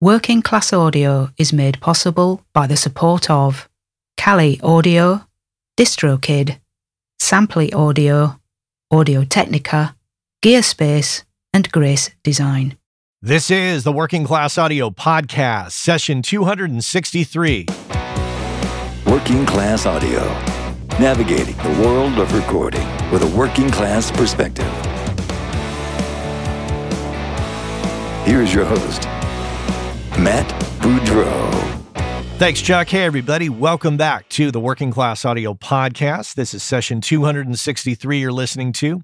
Working Class Audio is made possible by the support of Kali Audio, DistroKid, Sampley Audio, Audio Technica, Gearspace, and Grace Design. This is the Working Class Audio Podcast, session 263. Working Class Audio, navigating the world of recording with a working class perspective. Here's your host, Matt Boudreau. Thanks, Chuck. Hey, everybody. Welcome back to the Working Class Audio Podcast. This is session 263 you're listening to.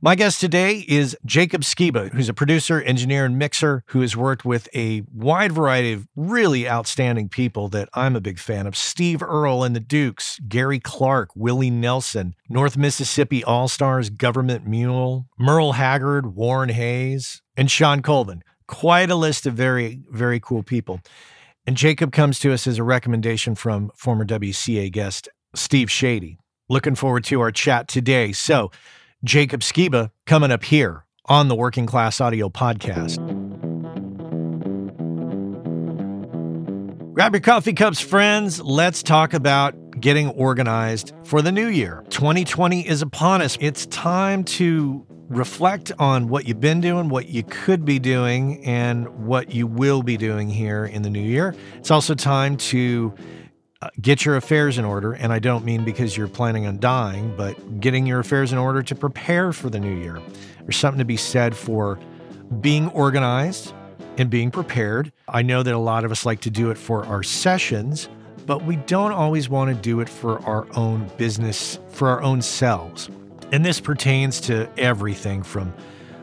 My guest today is Jacob Skiba, who's a producer, engineer, and mixer who has worked with a wide variety of really outstanding people that I'm a big fan of Steve Earle and the Dukes, Gary Clark, Willie Nelson, North Mississippi All Stars, Government Mule, Merle Haggard, Warren Haynes, and Shawn Colvin. Quite a list of very, very cool people. And Jacob comes to us as a recommendation from former WCA guest Steve Chadie. Looking forward to our chat today. So, Jacob Skiba coming up here on the Working Class Audio Podcast. Grab your coffee cups, friends. Let's talk about getting organized for the new year. 2020 is upon us. It's time to reflect on what you've been doing, what you could be doing, and what you will be doing here in the new year. It's also time to uh, get your affairs in order. And I don't mean because you're planning on dying, but getting your affairs in order to prepare for the new year. There's something to be said for being organized and being prepared. I know that a lot of us like to do it for our sessions, but we don't always want to do it for our own business, for our own selves. And this pertains to everything from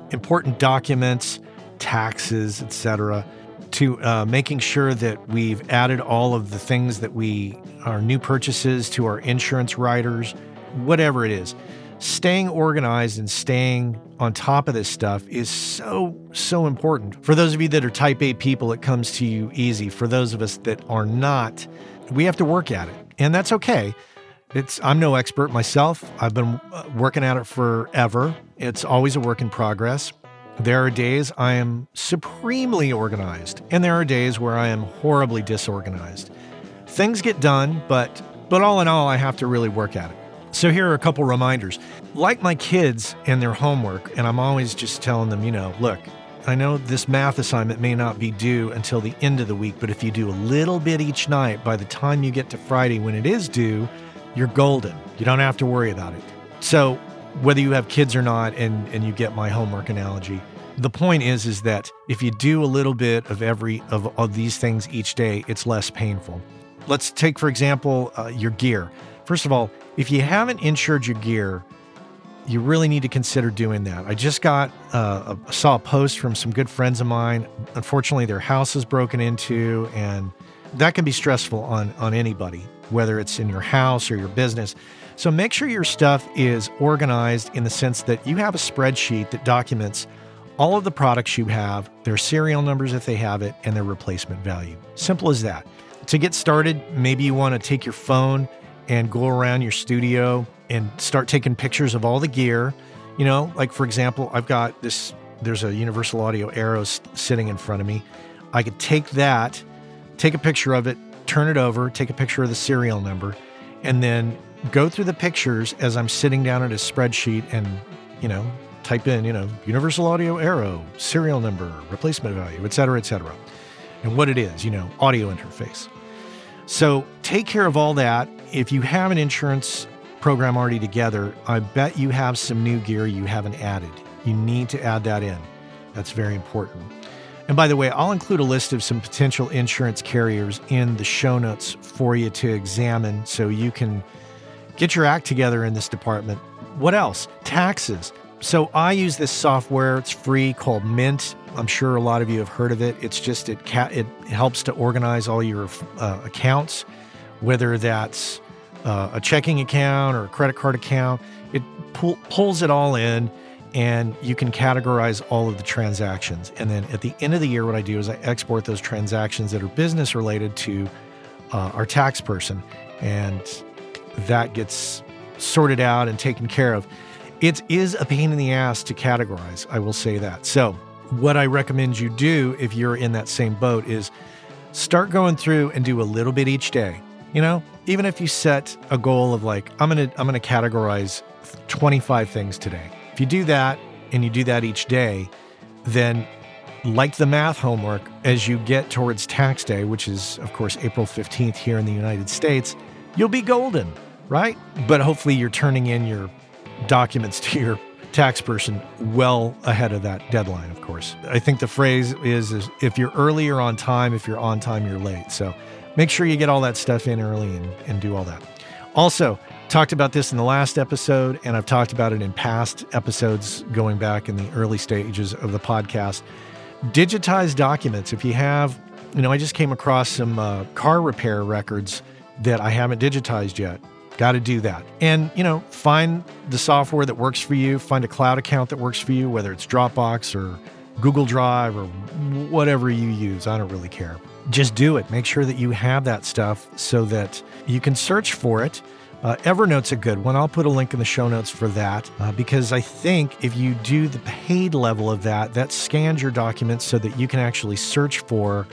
important documents, taxes, etc., to uh, making sure that we've added all of the things that we, our new purchases to our insurance riders, whatever it is. Staying organized and staying on top of this stuff is so, so important. For those of you that are type A people, it comes to you easy. For those of us that are not, we have to work at it. And that's okay. It's I'm no expert myself. I've been uh, working at it forever. It's always a work in progress. There are days I am supremely organized, and there are days where I am horribly disorganized. Things get done, but but all in all, I have to really work at it. So here are a couple reminders. Like my kids and their homework, and I'm always just telling them, you know, look, I know this math assignment may not be due until the end of the week, but if you do a little bit each night, by the time you get to Friday when it is due, you're golden. You don't have to worry about it. So whether you have kids or not, and, and you get my homework analogy, the point is is that if you do a little bit of every of, of these things each day, it's less painful. Let's take for example uh, your gear. First of all, if you haven't insured your gear, you really need to consider doing that. I just got uh, a, saw a post from some good friends of mine. Unfortunately, their house is broken into, and that can be stressful on on anybody, whether it's in your house or your business. So make sure your stuff is organized in the sense that you have a spreadsheet that documents all of the products you have, their serial numbers if they have it, and their replacement value. Simple as that. To get started, maybe you want to take your phone and go around your studio and start taking pictures of all the gear. You know, like for example, I've got this, there's a Universal Audio Arrow sitting in front of me. I could take that, take a picture of it, turn it over, take a picture of the serial number, and then go through the pictures as I'm sitting down at a spreadsheet and, you know, type in, you know, Universal Audio Arrow, serial number, replacement value, et cetera, et cetera, and what it is, you know, audio interface. So take care of all that. If you have an insurance program already together, I bet you have some new gear you haven't added. You need to add that in. That's very important. And by the way, I'll include a list of some potential insurance carriers in the show notes for you to examine so you can get your act together in this department. What else? Taxes. So I use this software. It's free called Mint. I'm sure a lot of you have heard of it. It's just it ca- it helps to organize all your uh, accounts, whether that's uh, a checking account or a credit card account. It pull, pulls it all in, and you can categorize all of the transactions. And then at the end of the year, what I do is I export those transactions that are business related to uh, our tax person, and that gets sorted out and taken care of. It is a pain in the ass to categorize, I will say that. So what I recommend you do if you're in that same boat is start going through and do a little bit each day. You know, even if you set a goal of like I'm to I'm to categorize 25 things today. If you do that and you do that each day, then like the math homework as you get towards tax day, which is of course April 15th here in the United States, you'll be golden, right? But hopefully you're turning in your documents to your tax person well ahead of that deadline, of course. I think the phrase is, is if you're early, you're on time. If you're on time, you're late. So make sure you get all that stuff in early and, and do all that. Also, talked about this in the last episode, and I've talked about it in past episodes going back in the early stages of the podcast. Digitized documents. If you have, you know, I just came across some uh, car repair records that I haven't digitized yet. Got to do that. And, you know, find the software that works for you, find a cloud account that works for you, whether it's Dropbox or Google Drive or whatever you use. I don't really care. Just do it. Make sure that you have that stuff so that you can search for it. Uh, Evernote's a good one. I'll put a link in the show notes for that uh, because I think if you do the paid level of that, that scans your documents so that you can actually search for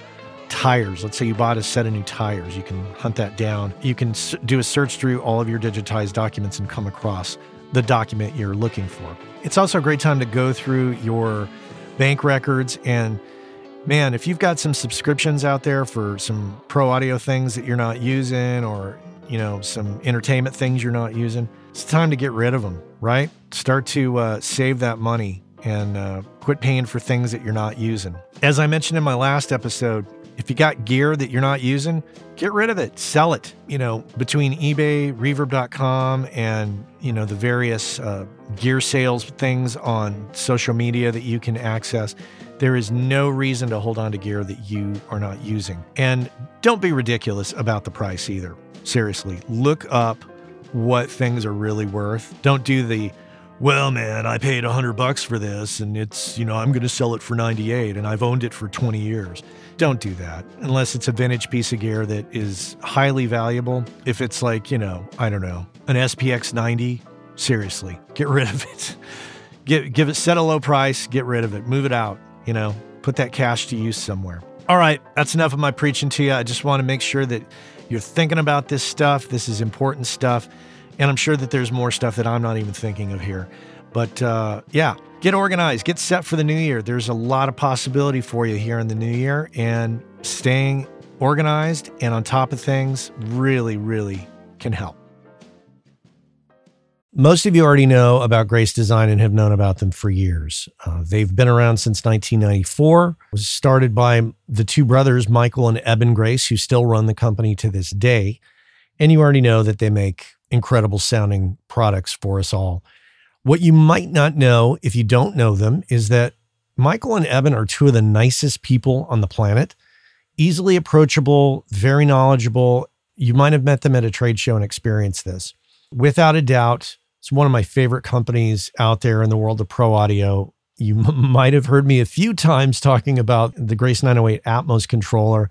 tires. Let's say you bought a set of new tires. You can hunt that down. You can do a search through all of your digitized documents and come across the document you're looking for. It's also a great time to go through your bank records and man, if you've got some subscriptions out there for some pro audio things that you're not using or, you know, some entertainment things you're not using, it's time to get rid of them, right? Start to uh, save that money and uh, quit paying for things that you're not using. As I mentioned in my last episode, if you got gear that you're not using, get rid of it, sell it. You know, between eBay, reverb.com, and, you know, the various uh, gear sales things on social media that you can access, there is no reason to hold on to gear that you are not using. And don't be ridiculous about the price either. Seriously, look up what things are really worth. Don't do the, well, man, I paid 100 bucks for this and it's, you know, I'm going to sell it for 98 and I've owned it for 20 years. Don't do that unless it's a vintage piece of gear that is highly valuable. If it's like, you know, I don't know, an SPX 90, seriously, get rid of it. Give, give it, set a low price, get rid of it, move it out, you know, put that cash to use somewhere. All right, that's enough of my preaching to you. I just want to make sure that you're thinking about this stuff. This is important stuff. And I'm sure that there's more stuff that I'm not even thinking of here. But uh, yeah, get organized, get set for the new year. There's a lot of possibility for you here in the new year, and staying organized and on top of things really, really can help. Most of you already know about Grace Design and have known about them for years. Uh, they've been around since 1994. It was started by the two brothers, Michael and Eben Grace, who still run the company to this day. And you already know that they make incredible sounding products for us all. What you might not know if you don't know them is that Michael and Eben are two of the nicest people on the planet, easily approachable, very knowledgeable. You might have met them at a trade show and experienced this. Without a doubt, it's one of my favorite companies out there in the world of pro audio. You m- might have heard me a few times talking about the Grace 908 Atmos controller.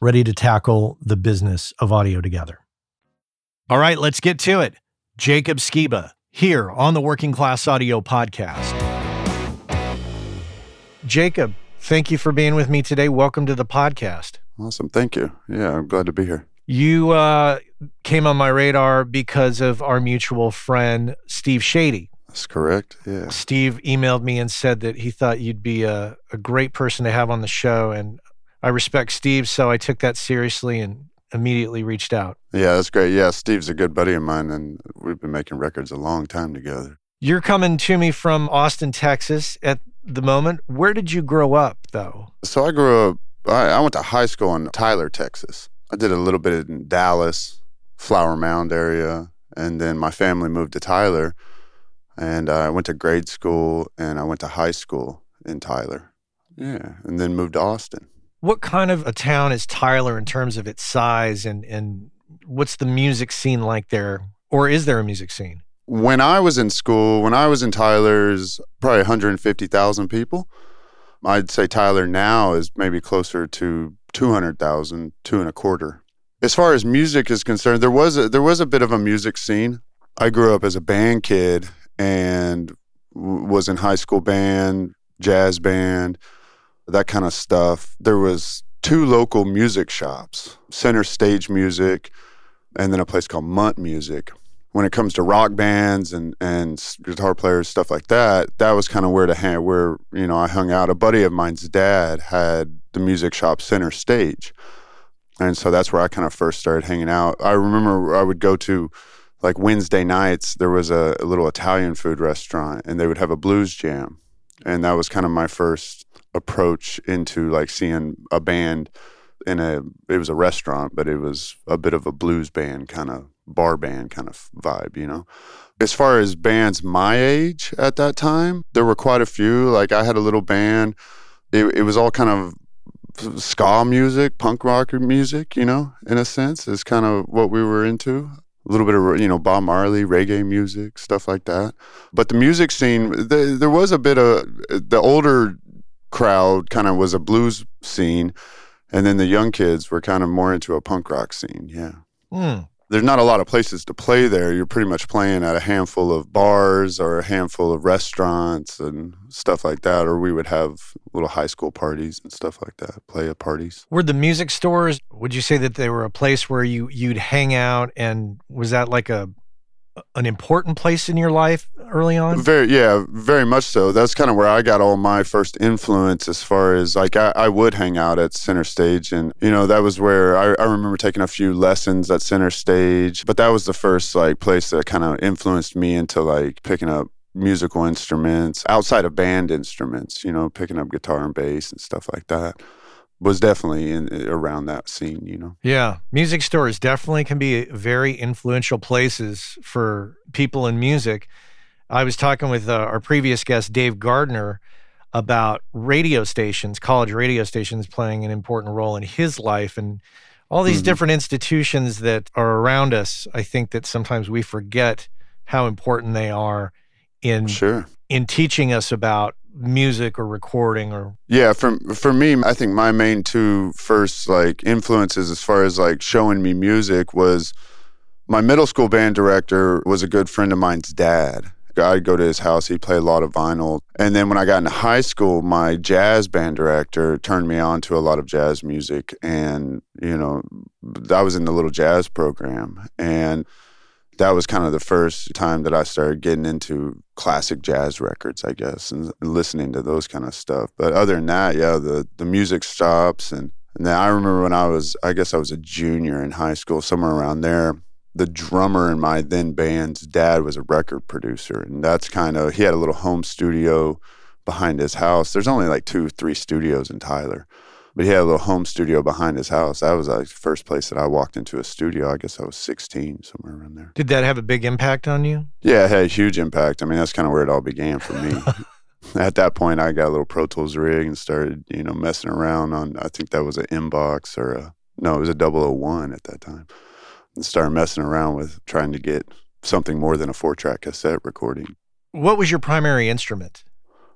ready to tackle the business of audio together. All right, let's get to it. Jacob Skiba here on the Working Class Audio Podcast. Jacob, thank you for being with me today. Welcome to the podcast. Awesome. Thank you. Yeah, I'm glad to be here. You uh, came on my radar because of our mutual friend, Steve Chadie. That's correct. Yeah. Steve emailed me and said that he thought you'd be a, a great person to have on the show. And I respect Steve, so I took that seriously and immediately reached out. Yeah, that's great. Yeah, Steve's a good buddy of mine, and we've been making records a long time together. You're coming to me from Austin, Texas at the moment. Where did you grow up, though? So I grew up, I, I went to high school in Tyler, Texas. I did a little bit in Dallas, Flower Mound area, and then my family moved to Tyler. And I went to grade school and I went to high school in Tyler. Yeah, and then moved to Austin what kind of a town is Tyler in terms of its size and and what's the music scene like there or is there a music scene? When I was in school, when I was in Tyler's probably 150,000 people. I'd say Tyler now is maybe closer to 200,000, two and a quarter. As far as music is concerned, there was a, there was a bit of a music scene. I grew up as a band kid and was in high school band, jazz band, that kind of stuff. There was two local music shops, Center Stage Music, and then a place called Munt Music. When it comes to rock bands and, and guitar players, stuff like that, that was kind of where to hang, where you know I hung out. A buddy of mine's dad had the music shop Center Stage, and so that's where I kind of first started hanging out. I remember I would go to like Wednesday nights. There was a, a little Italian food restaurant, and they would have a blues jam, and that was kind of my first approach into like seeing a band in a it was a restaurant but it was a bit of a blues band kind of bar band kind of vibe you know? As far as bands my age at that time there were quite a few. Like i had a little band. It, it was all kind of ska music punk rock music you know in a sense is kind of what we were into. A little bit of you know Bob Marley, reggae music, stuff like that. But the music scene, the, there was a bit of the older crowd kind of was a blues scene, and then the young kids were kind of more into a punk rock scene. Yeah. Mm. There's not a lot of places to play there. You're pretty much playing at a handful of bars or a handful of restaurants and stuff like that. Or we would have little high school parties and stuff like that, play at parties. Were the music stores, would you say that they were a place where you, you'd hang out? And was that like a an important place in your life early on? Very, yeah, very much so. That's kind of where I got all my first influence as far as like I, I would hang out at Center Stage. And, you know, that was where I, I remember taking a few lessons at Center Stage. But that was the first like place that kind of influenced me into like picking up musical instruments outside of band instruments, you know, picking up guitar and bass and stuff like that was definitely in around that scene, you know. Yeah, music stores definitely can be very influential places for people in music. I was talking with uh, our previous guest Dave Gardner about radio stations, college radio stations playing an important role in his life and all these mm-hmm. different institutions that are around us. I think that sometimes we forget how important they are in sure. in teaching us about music or recording or yeah for for me i think my main two first like influences as far as like showing me music was my middle school band director was a good friend of mine's dad I'd go to his house. He'd play a lot of vinyl. And then when I got into high school, my jazz band director turned me on to a lot of jazz music. And, you know, I was in the little jazz program. And that was kind of the first time that I started getting into classic jazz records, I guess, and, listening to those kind of stuff. But other than that, yeah, the the music stops, and and then I remember when I was, I guess I was a junior in high school, somewhere around there. The drummer in my then band's dad was a record producer, and that's kind of he had a little home studio behind his house. There's only like two, three studios in Tyler but he had a little home studio behind his house. That was like the first place that I walked into a studio. I guess I was 16, somewhere around there. Did that have a big impact on you? Yeah, it had a huge impact. I mean, that's kind of where it all began for me. At that point, I got a little Pro Tools rig and started, you know, messing around on, I think that was an Mbox or a, no, it was a 001 at that time. And started messing around with trying to get something more than a four track cassette recording. What was your primary instrument?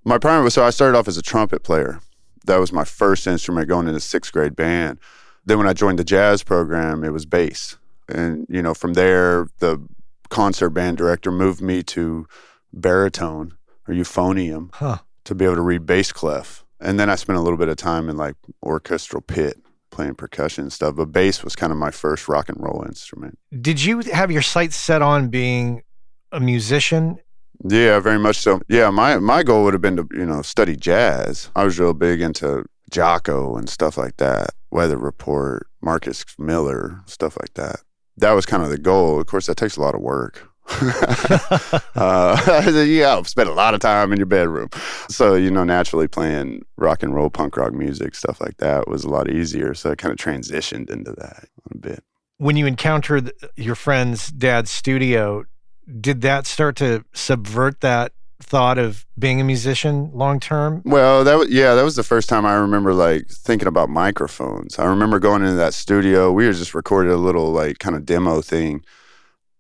My primary, so I started off as a trumpet player that was my first instrument going into sixth grade band. Then when I joined the jazz program, it was bass. And, you know, from there, the concert band director moved me to baritone or euphonium huh. to be able to read bass clef. And then I spent a little bit of time in like orchestral pit playing percussion and stuff. But bass was kind of my first rock and roll instrument. Did you have your sights set on being a musician yeah, very much so. Yeah, my my goal would have been to you know study jazz. I was real big into Jaco and stuff like that, Weather Report, Marcus Miller, stuff like that. That was kind of the goal. Of course, that takes a lot of work. uh, yeah, spend a lot of time in your bedroom. So, you know, naturally playing rock and roll, punk rock music, stuff like that was a lot easier. So I kind of transitioned into that a bit. When you encountered your friend's dad's studio, did that start to subvert that thought of being a musician long term? Well, that was yeah, that was the first time I remember like thinking about microphones. I remember going into that studio. We were just recorded a little like kind of demo thing.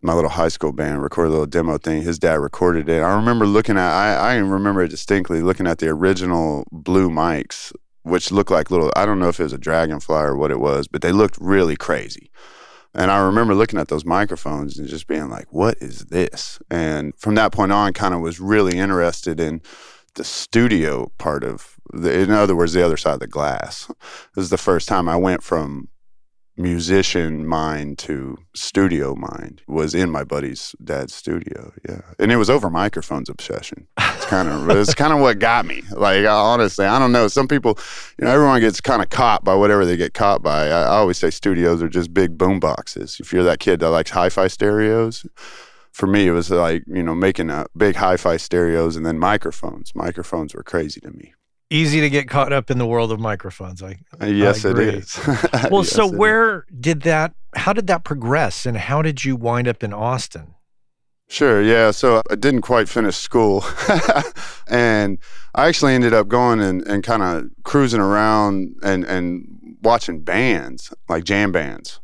My little high school band recorded a little demo thing. His dad recorded it. I remember looking at I I remember it distinctly looking at the original blue mics, which looked like little I don't know if it was a dragonfly or what it was, but they looked really crazy. And I remember looking at those microphones and just being like, what is this? And from that point on, kind of was really interested in the studio part of the, in other words, the other side of the glass. This is the first time I went from musician mind to studio mind was in my buddy's dad's studio. Yeah. And it was over microphones obsession. It's kind of it's kind of what got me. Like honestly, I don't know. Some people, you know, everyone gets kind of caught by whatever they get caught by. I, I always say studios are just big boom boxes. If you're that kid that likes hi-fi stereos, for me it was like, you know, making a big hi-fi stereos and then microphones. Microphones were crazy to me easy to get caught up in the world of microphones. I uh, yes, I it is. well, yes, so where is. did that? How did that progress, and how did you wind up in Austin? Sure. Yeah. So I didn't quite finish school, and I actually ended up going and, and kind of cruising around and and watching bands like jam bands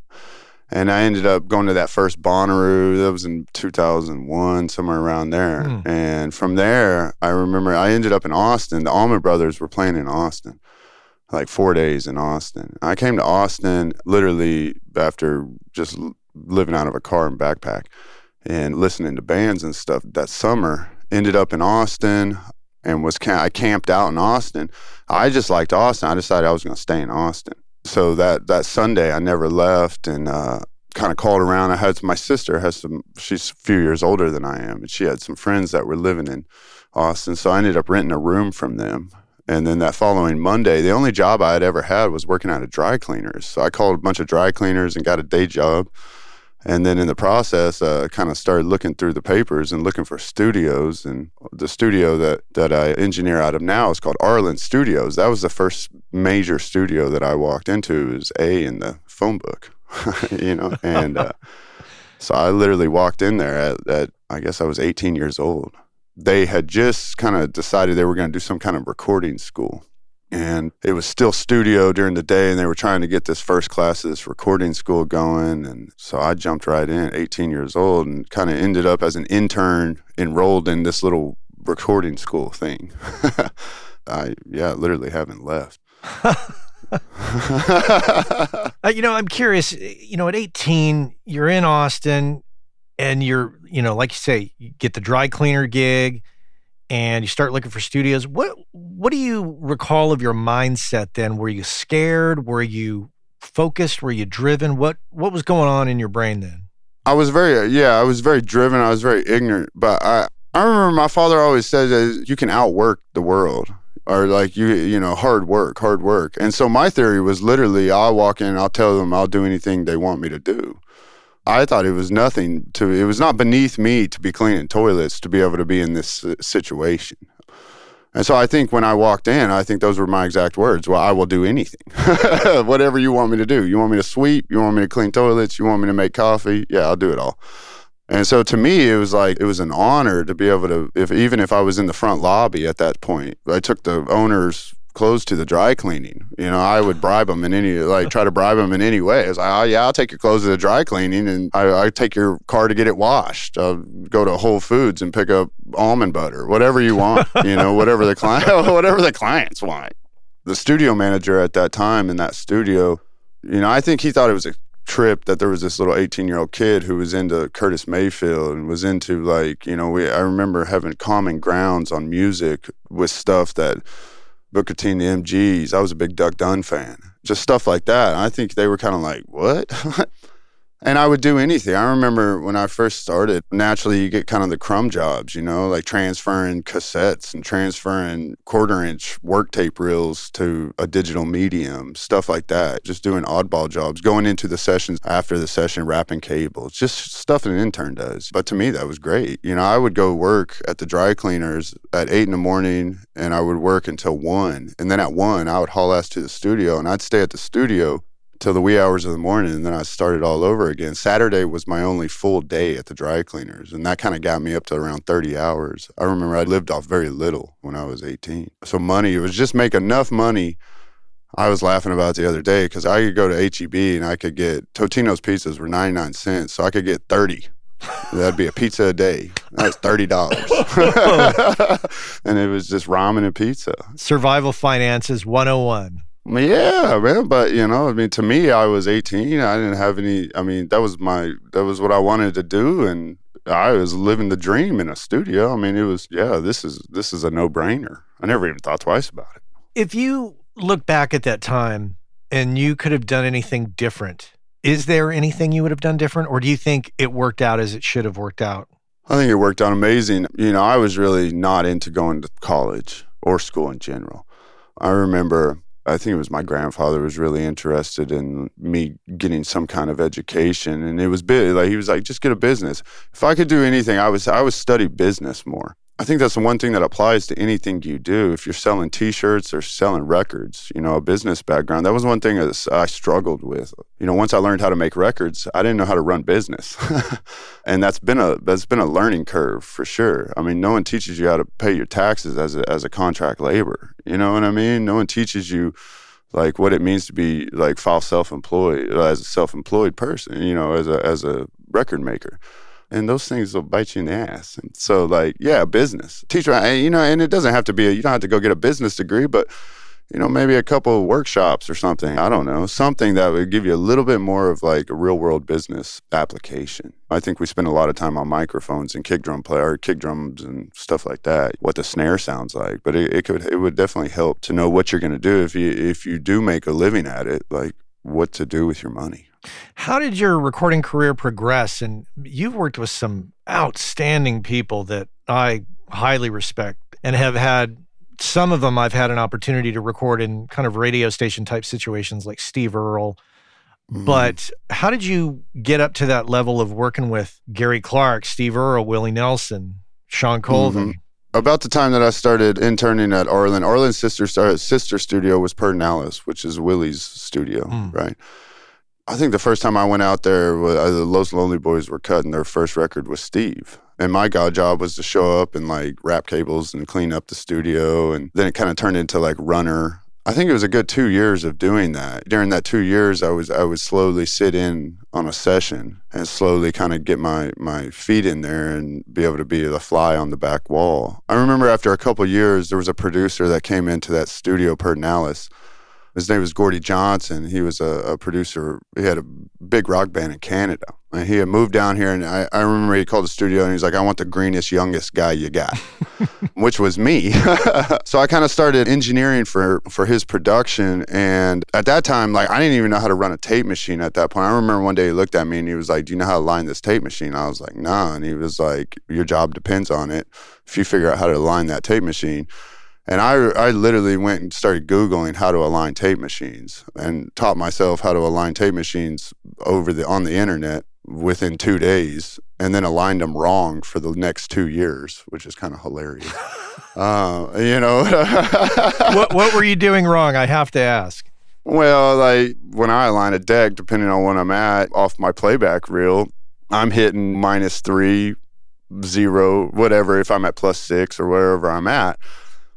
and I ended up going to that first Bonnaroo. That was in 2001, somewhere around there. Mm. And from there, I remember I ended up in Austin. The Allman Brothers were playing in Austin, like four days in Austin. I came to Austin literally after just living out of a car and backpack and listening to bands and stuff that summer. Ended up in Austin and was I camped out in Austin. I just liked Austin. I decided I was going to stay in Austin so that that Sunday I never left and uh, kind of called around. I had my sister has some. She's a few years older than I am, and she had some friends that were living in Austin. So I ended up renting a room from them. And then that following Monday, the only job I had ever had was working at a dry cleaners. So I called a bunch of dry cleaners and got a day job. And then in the process, uh, kind of started looking through the papers and looking for studios. And the studio that, that I engineer out of now is called Arlyn Studios. That was the first major studio that I walked into. Is A in the phone book, you know. And uh, so I literally walked in there at, at I guess I was 18 years old. They had just kind of decided they were going to do some kind of recording school and it was still studio during the day and they were trying to get this first class of this recording school going and so i jumped right in 18 years old and kind of ended up as an intern enrolled in this little recording school thing. I yeah literally haven't left. Uh, you know i'm curious you know at 18 you're in austin and you're you know like you say you get the dry cleaner gig and you start looking for studios. What what do you recall of your mindset then? Were you scared? Were you focused? Were you driven? What what was going on in your brain then? I was very, uh, yeah, I was very driven. I was very ignorant. But I, I remember my father always says that you can outwork the world or like you, you know, hard work, hard work. And so my theory was literally I'll walk in, I'll tell them I'll do anything they want me to do. I thought it was nothing to, it was not beneath me to be cleaning toilets to be able to be in this uh, situation. And so I think when I walked in, I think those were my exact words. Well, I will do anything. Whatever you want me to do. You want me to sweep? You want me to clean toilets? You want me to make coffee? Yeah, I'll do it all. And so to me, it was like it was an honor to be able to, if even if I was in the front lobby at that point, I took the owner's clothes to the dry cleaning. You know, I would bribe them in any, like try to bribe them in any way. It's like, oh yeah, I'll take your clothes to the dry cleaning, and I, I take your car to get it washed. I'll go to Whole Foods and pick up almond butter, whatever you want. you know, whatever the client, whatever the clients want. The studio manager at that time in that studio, you know, I think he thought it was a trip that there was this little 18 year old kid who was into Curtis Mayfield and was into like, you know, we I remember having common grounds on music with stuff that Booker T and the MGs. I was a big Duck Dunn fan. Just stuff like that. I think they were kind of like, what? and I would do anything. I remember when I first started, naturally you get kind of the crumb jobs, you know, like transferring cassettes and transferring quarter inch work tape reels to a digital medium, stuff like that. Just doing oddball jobs, going into the sessions after the session, wrapping cables, just stuff an intern does. But to me, that was great. You know, I would go work at the dry cleaners at eight in the morning and I would work until one. And then at one, I would haul ass to the studio and I'd stay at the studio till the wee hours of the morning and then I started all over again. Saturday was my only full day at the dry cleaners and that kind of got me up to around 30 hours. I remember I lived off very little when I was 18. So money, it was just make enough money. I was laughing about the other day because I could go to HEB and I could get Totino's pizzas were 99 cents. So I could get 30. That'd be a pizza a day. That's thirty dollars, and it was just ramen and pizza. Survival finances 101. Yeah, man. But you know, I mean, to me, I was 18. I didn't have any. I mean, that was my that was what I wanted to do, and I was living the dream in a studio. I mean, it was yeah. This is this is a no brainer. I never even thought twice about it. If you look back at that time and you could have done anything different, is there anything you would have done different, or do you think it worked out as it should have worked out? I think it worked out amazing. You know, I was really not into going to college or school in general. I remember I think it was my grandfather was really interested in me getting some kind of education, and it was big. Like he was like, just get a business. If I could do anything, I was I would study business more. I think that's the one thing that applies to anything you do. If you're selling T-shirts or selling records, you know, a business background. That was one thing I struggled with. You know, once I learned how to make records, I didn't know how to run business, and that's been a that's been a learning curve for sure. I mean, no one teaches you how to pay your taxes as a as a contract labor. You know what I mean? No one teaches you like what it means to be like file self-employed as a self-employed person. You know, as a as a record maker and those things will bite you in the ass. And so, like, yeah, business teacher, you know, and it doesn't have to be. A, you don't have to go get a business degree, but you know, maybe a couple of workshops or something. I don't know, something that would give you a little bit more of like a real world business application. I think we spend a lot of time on microphones and kick drum player, kick drums and stuff like that. What the snare sounds like, but it, it could, it would definitely help to know what you're going to do if you if you do make a living at it, like what to do with your money. How did your recording career progress? And you've worked with some outstanding people that I highly respect and have had some of them I've had an opportunity to record in kind of radio station type situations like Steve Earle. Mm. But how did you get up to that level of working with Gary Clark, Steve Earle, Willie Nelson, Shawn Colvin? Mm-hmm. About the time that I started interning at Arlyn, Arlyn's sister sister studio was Pedernales, which is Willie's studio, mm. right? I think the first time I went out there, uh, the Los Lonely Boys were cutting their first record with Steve. And my god job was to show up and like wrap cables and clean up the studio. And then it kind of turned into like runner. I think it was a good two years of doing that. During that two years, I was I would slowly sit in on a session and slowly kind of get my my feet in there and be able to be the fly on the back wall. I remember after a couple years, there was a producer that came into that studio, Pedernales, His name was Gordie Johnson. He was a, a, producer. He had a big rock band in Canada. And he had moved down here, and I, I remember he called the studio and he's like, I want the greenest, youngest guy you got, which was me. so I kind of started engineering for, for his production. And at that time, like, I didn't even know how to run a tape machine at that point. I remember one day he looked at me and he was like, Do you know how to line this tape machine? I was like, Nah. And he was like, Your job depends on it. If you figure out how to line that tape machine, and I, I literally went and started Googling how to align tape machines and taught myself how to align tape machines over the on the internet within two days and then aligned them wrong for the next two years, which is kind of hilarious. uh, you know, what, what were you doing wrong? I have to ask. Well, like when I align a deck, depending on when I'm at off my playback reel, I'm hitting minus three, zero, whatever, if I'm at plus six or wherever I'm at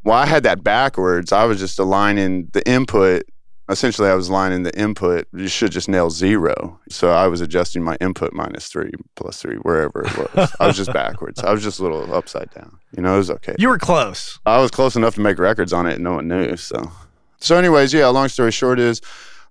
well, I had that backwards. I was just aligning the input. Essentially, I was aligning the input. You should just nail zero. So I was adjusting my input minus three, plus three, wherever it was. I was just backwards. I was just a little upside down. You know, it was okay. You were close. I was close enough to make records on it, and no one knew. So, so anyways, yeah. Long story short is,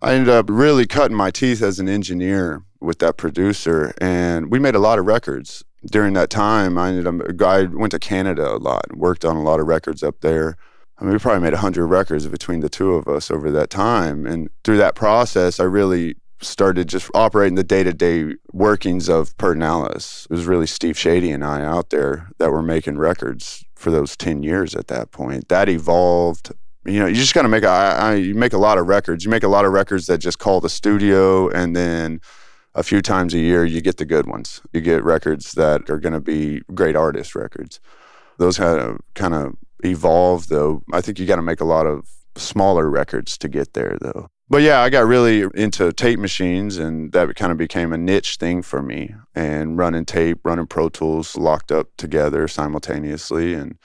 I ended up really cutting my teeth as an engineer with that producer, and we made a lot of records during that time, I ended up, I went to Canada a lot, worked on a lot of records up there. I mean, we probably made 100 records between the two of us over that time. And through that process, I really started just operating the day to day workings of Pedernales. It was really Steve Chadie and I out there that were making records for those 10 years at that point. That evolved. You know, you just got to make a, I, you make a lot of records. You make a lot of records that just call the studio and then a few times a year, you get the good ones. You get records that are going to be great artist records. Those have kind of evolved, though. I think you got to make a lot of smaller records to get there, though. But yeah, I got really into tape machines, and that kind of became a niche thing for me. And running tape, running Pro Tools locked up together simultaneously, and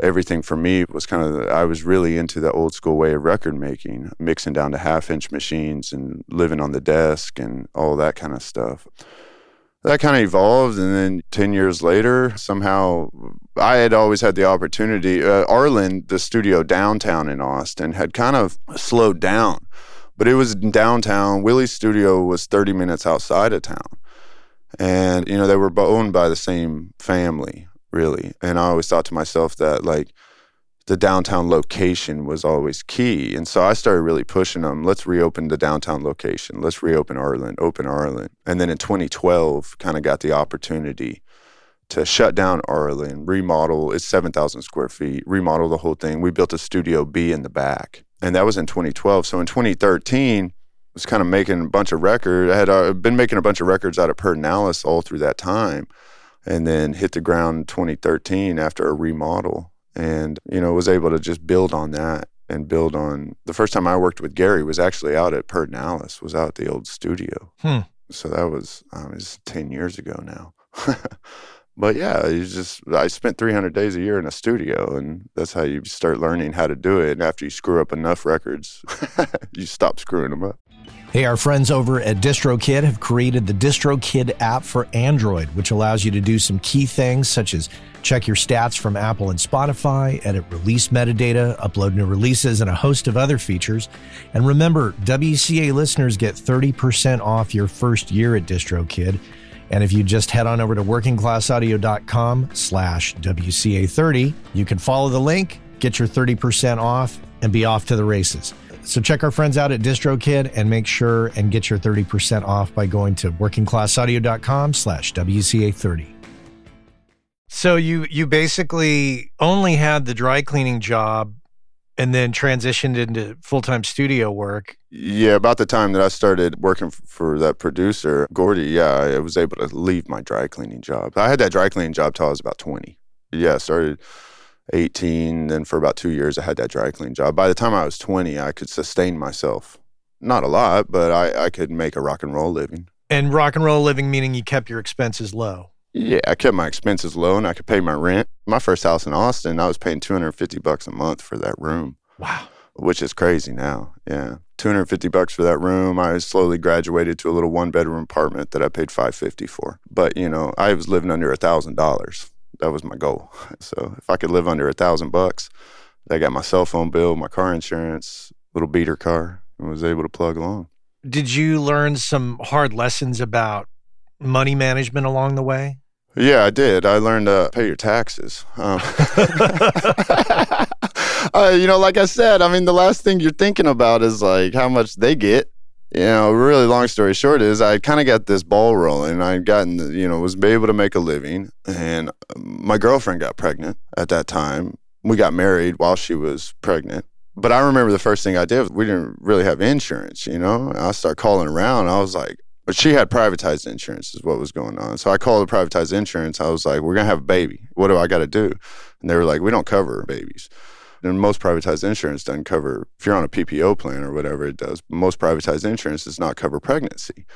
everything for me was kind of I was really into the old school way of record making, mixing down to half inch machines and living on the desk and all that kind of stuff. That kind of evolved, and then ten years later, somehow I had always had the opportunity. Uh, Arlyn, the studio downtown in Austin, had kind of slowed down, but it was downtown. Willie's studio was thirty minutes outside of town, and you know they were owned by the same family really. And I always thought to myself that like the downtown location was always key. And so I started really pushing them. Let's reopen the downtown location. Let's reopen Arlyn, open Arlyn. And then in 2012, kind of got the opportunity to shut down Arlyn, remodel. It's 7,000 square feet, remodel the whole thing. We built a Studio B in the back. And that was in 2012. So in 2013, was kind of making a bunch of records. I had uh, been making a bunch of records out of Pedernales all through that time and then hit the ground 2013 after a remodel. And you know was able to just build on that and build on the first time I worked with Gary was actually out at Pedernales was out at the old studio. Hmm. so that was um, it was 10 years ago now. But yeah you just I spent 300 days a year in a studio and that's how you start learning how to do it. And after you screw up enough records you stop screwing them up Hey, our friends over at DistroKid have created the DistroKid app for Android, which allows you to do some key things such as check your stats from Apple and Spotify, edit release metadata, upload new releases, and a host of other features. And remember, WCA listeners get 30% off your first year at DistroKid. And if you just head on over to workingclassaudio.com slash WCA30, you can follow the link, get your 30% off, and be off to the races. So check our friends out at DistroKid and make sure and get your 30% off by going to workingclassaudio.com slash WCA30. So you you basically only had the dry cleaning job and then transitioned into full-time studio work. Yeah, about the time that I started working for that producer, Gordie, yeah, I was able to leave my dry cleaning job. I had that dry cleaning job till I was about 20. Yeah, I started 18. Then for about two years, I had that dry clean job. By the time I was 20, I could sustain myself. Not a lot, but I, I could make a rock and roll living. And rock and roll living meaning you kept your expenses low. Yeah, I kept my expenses low and I could pay my rent. My first house in Austin, I was paying 250 bucks a month for that room. Wow. Which is crazy now. Yeah. 250 bucks for that room. I slowly graduated to a little one bedroom apartment that I paid 550 for. But, you know, I was living under a thousand dollars that was my goal. So if I could live under a thousand bucks, I got my cell phone bill, my car insurance, little beater car. and was able to plug along. Did you learn some hard lessons about money management along the way? Yeah, I did. I learned to pay your taxes. Um, uh, you know, like I said, I mean, the last thing you're thinking about is like how much they get. You know, really long story short is I kind of got this ball rolling. I gotten, you know, was able to make a living, and um, my girlfriend got pregnant at that time. We got married while she was pregnant. But I remember the first thing I did, we didn't really have insurance, you know? I started calling around. I was like, but she had privatized insurance, is what was going on. So I called the privatized insurance. I was like, we're going to have a baby. What do I got to do? And they were like, we don't cover babies. And most privatized insurance doesn't cover, if you're on a PPO plan or whatever it does, most privatized insurance does not cover pregnancy.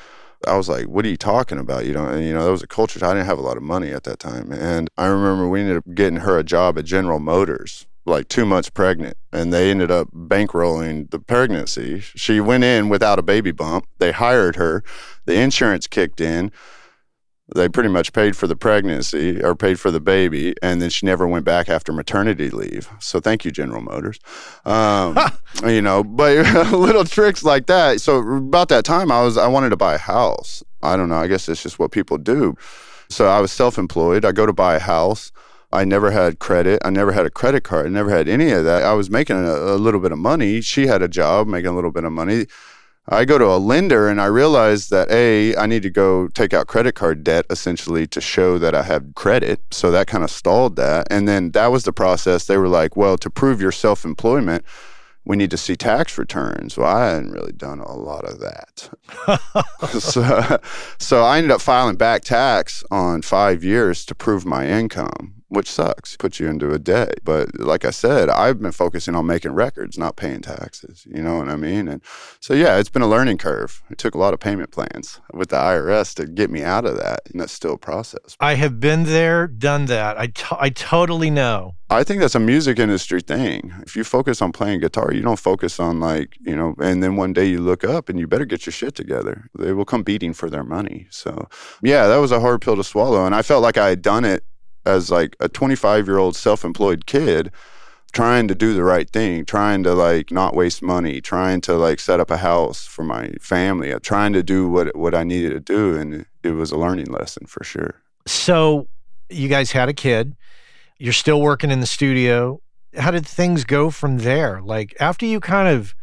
I was like, what are you talking about? You know, and you know, that was a culture. I didn't have a lot of money at that time. And I remember we ended up getting her a job at General Motors like two months pregnant and they ended up bankrolling the pregnancy. She went in without a baby bump. They hired her. The insurance kicked in. They pretty much paid for the pregnancy or paid for the baby, and then she never went back after maternity leave. So thank you, General Motors. Um, you know, but little tricks like that. So about that time, I was I wanted to buy a house. I don't know. I guess it's just what people do. So I was self-employed. I go to buy a house. I never had credit. I never had a credit card. I never had any of that. I was making a, a, little bit of money. She had a job making a little bit of money. I go to a lender and I realize that A, I need to go take out credit card debt essentially to show that I have credit. So that kind of stalled that. And then that was the process. They were like, well, to prove your self employment, we need to see tax returns. Well, I hadn't really done a lot of that. so, so I ended up filing back tax on five years to prove my income which sucks, puts you into a debt. But like I said, I've been focusing on making records, not paying taxes. You know what I mean? And so, yeah, it's been a learning curve. It took a lot of payment plans with the IRS to get me out of that. And that's still a process. I have been there, done that. I, to- I totally know. I think that's a music industry thing. If you focus on playing guitar, you don't focus on like, you know, and then one day you look up and you better get your shit together. They will come beating for their money. So, yeah, that was a hard pill to swallow. And I felt like I had done it as like a 25 year old self-employed kid trying to do the right thing trying to like not waste money trying to like set up a house for my family uh, trying to do what what i needed to do and it was a learning lesson for sure. So you guys had a kid. You're still working in the studio. How did things go from there? Like after you kind of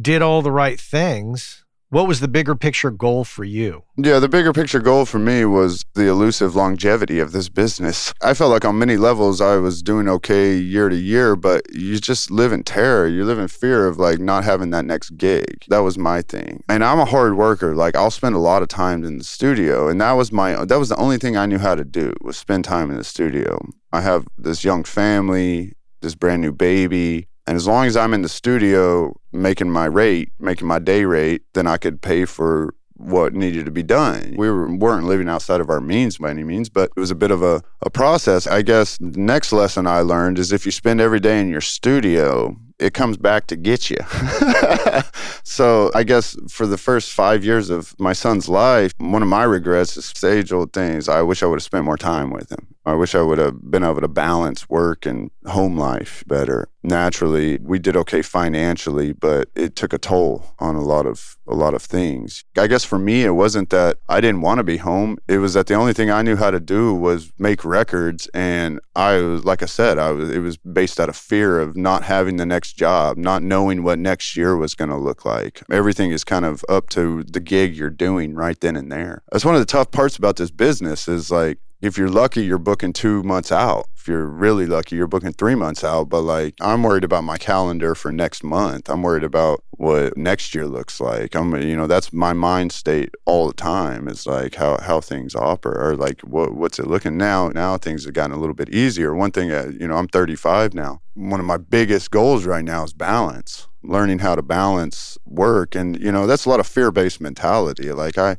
did all the right things what was the bigger picture goal for you? Yeah, the bigger picture goal for me was the elusive longevity of this business. I felt like on many levels I was doing okay year to year, but you just live in terror. You live in fear of like not having that next gig. That was my thing. And I'm a hard worker. Like I'll spend a lot of time in the studio, and that was my that was the only thing I knew how to do was spend time in the studio. I have this young family, this brand new baby. And as long as I'm in the studio making my rate, making my day rate, then I could pay for what needed to be done. We were, weren't living outside of our means by any means, but it was a bit of a, a process. I guess the next lesson I learned is if you spend every day in your studio, it comes back to get you. so I guess for the first five years of my son's life, one of my regrets is age old things. I wish I would have spent more time with him. I wish I would have been able to balance work and home life better. Naturally, we did okay financially, but it took a toll on a lot of a lot of things. I guess for me it wasn't that I didn't want to be home. It was that the only thing I knew how to do was make records and I was like I said, I was it was based out of fear of not having the next job, not knowing what next year was going to look like. Everything is kind of up to the gig you're doing right then and there. That's one of the tough parts about this business is like if you're lucky, you're booking two months out. If you're really lucky, you're booking three months out. But like, I'm worried about my calendar for next month. I'm worried about what next year looks like. I'm, you know, that's my mind state all the time. Is like how how things operate, or like what what's it looking now? Now things have gotten a little bit easier. One thing, you know, I'm 35 now. One of my biggest goals right now is balance. Learning how to balance work, and you know, that's a lot of fear based mentality. Like I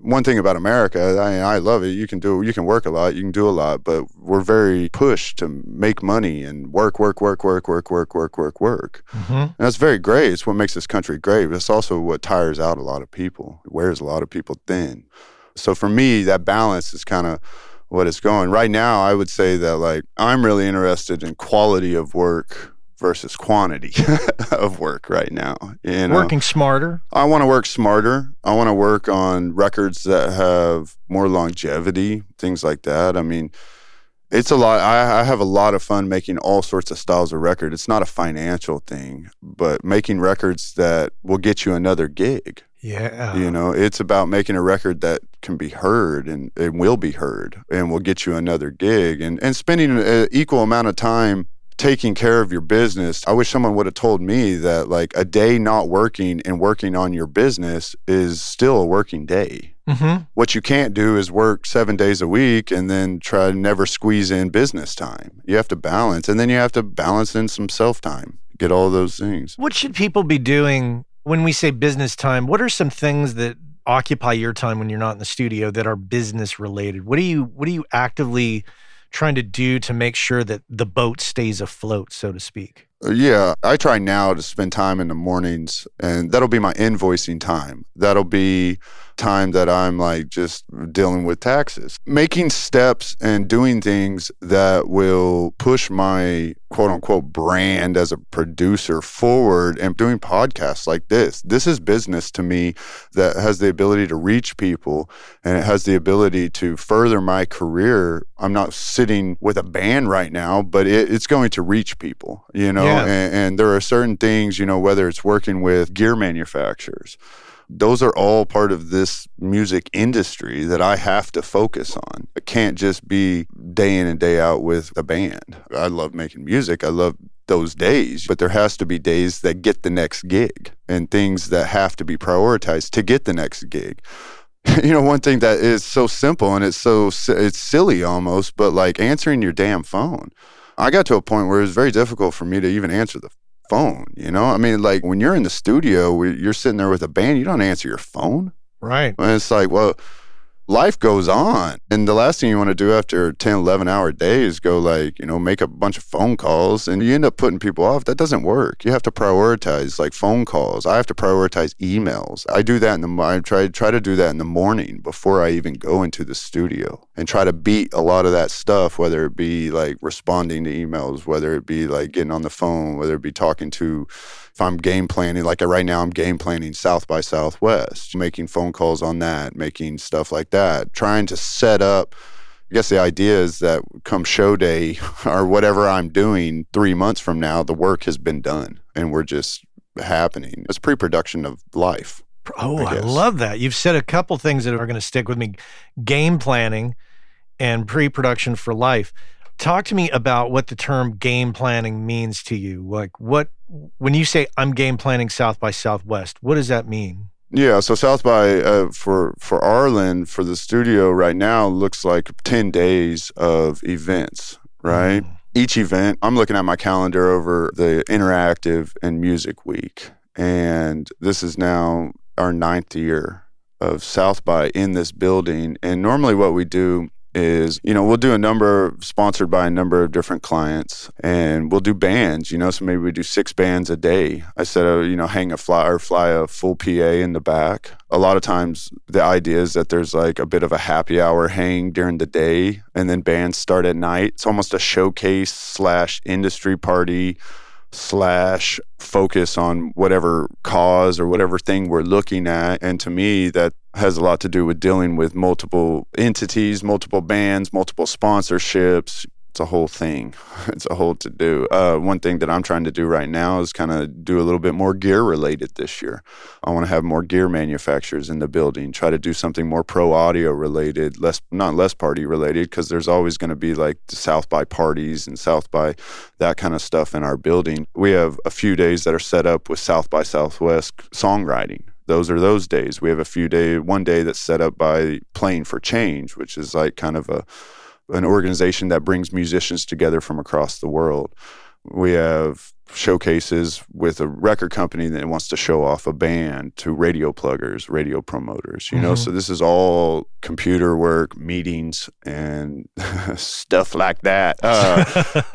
one thing about America, I, I love it. You can do, you can work a lot, you can do a lot, but we're very pushed to make money and work, work, work, work, work, work, work, work, work. Mm-hmm. And that's very great. It's what makes this country great. But it's also what tires out a lot of people. It wears a lot of people thin. So for me, that balance is kind of what it's going. Right now, I would say that like I'm really interested in quality of work versus quantity of work right now. You know? Working smarter. I want to work smarter. I want to work on records that have more longevity, things like that. I mean, it's a lot. I, I, have a lot of fun making all sorts of styles of record. It's not a financial thing, but making records that will get you another gig. Yeah. You know, it's about making a record that can be heard and it will be heard and will get you another gig and, and spending an equal amount of time taking care of your business. I wish someone would have told me that like a day not working and working on your business is still a working day. Mm-hmm. What you can't do is work seven days a week and then try to never squeeze in business time. You have to balance, and then you have to balance in some self time. Get all those things. What should people be doing when we say business time? What are some things that occupy your time when you're not in the studio that are business related? What do you What do you actively trying to do to make sure that the boat stays afloat, so to speak? Yeah, I try now to spend time in the mornings, and that'll be my invoicing time. That'll be time that I'm like just dealing with taxes. Making steps and doing things that will push my quote unquote brand as a producer forward and doing podcasts like this. This is business to me that has the ability to reach people and it has the ability to further my career. I'm not sitting with a band right now, but it, it's going to reach people, you know, Yeah. and, and there are certain things, you know, whether it's working with gear manufacturers those are all part of this music industry that I have to focus on. It can't just be day in and day out with a band. I love making music. I love those days, but there has to be days that get the next gig and things that have to be prioritized to get the next gig. You know, one thing that is so simple and it's so it's silly almost, but like answering your damn phone. I got to a point where it was very difficult for me to even answer the phone. You know, I mean, like when you're in the studio, you're sitting there with a band, you don't answer your phone. Right. And it's like, well, life goes on. And the last thing you want to do after 10, 11 hour day is go like, you know, make a bunch of phone calls and you end up putting people off. That doesn't work. You have to prioritize like phone calls. I have to prioritize emails. I do that in the, I try, try to do that in the morning before I even go into the studio and try to beat a lot of that stuff, whether it be like responding to emails, whether it be like getting on the phone, whether it be talking to, if I'm game planning, like right now, I'm game planning South by Southwest, making phone calls on that, making stuff like that, trying to set up. I guess the idea is that come show day or whatever I'm doing three months from now, the work has been done and we're just happening. It's pre production of life. Oh, I I, love that. You've said a couple things that are going to stick with me game planning and pre production for life. Talk to me about what the term game planning means to you. Like, what, when you say I'm game planning South by Southwest, what does that mean? Yeah, so South by uh, for for Arlyn for the studio right now looks like ten days of events, right? Mm. Each event, I'm looking at my calendar over the interactive and music week, and this is now our ninth year of South by in this building. And normally, what we do is, you know, we'll do a number sponsored by a number of different clients and we'll do bands, you know, so maybe we do six bands a day. I said, you know, hang a fly or fly a full PA in the back. A lot of times the idea is that there's like a bit of a happy hour hang during the day and then bands start at night. It's almost a showcase slash industry party slash focus on whatever cause or whatever thing we're looking at. And to me, that has a lot to do with dealing with multiple entities, multiple bands, multiple sponsorships. It's a whole thing. It's a whole to do. Uh, one thing that I'm trying to do right now is kind of do a little bit more gear related this year. I want to have more gear manufacturers in the building. Try to do something more pro audio related, less not less party related, because there's always going to be like the South by parties and South by that kind of stuff in our building. We have a few days that are set up with South by Southwest songwriting. Those are those days. We have a few day, one day that's set up by Playing for Change, which is like kind of a an organization that brings musicians together from across the world. We have showcases with a record company that wants to show off a band to radio pluggers, radio promoters, you know. Mhm. So this is all computer work, meetings, and stuff like that. Uh,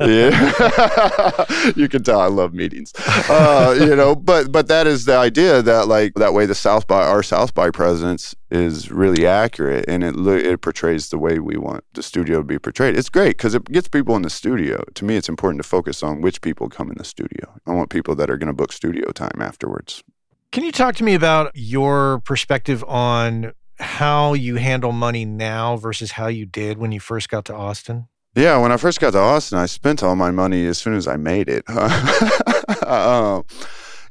yeah, you can tell I love meetings. Uh, you know, but but that is the idea that like that way the South by our South by presence is really accurate and it lo- it portrays the way we want the studio to be portrayed. It's great because it gets people in the studio. To me, it's important to focus on which people come in the studio. I want people that are going to book studio time afterwards. Can you talk to me about your perspective on how you handle money now versus how you did when you first got to Austin? Yeah, when I first got to Austin, I spent all my money as soon as I made it. um,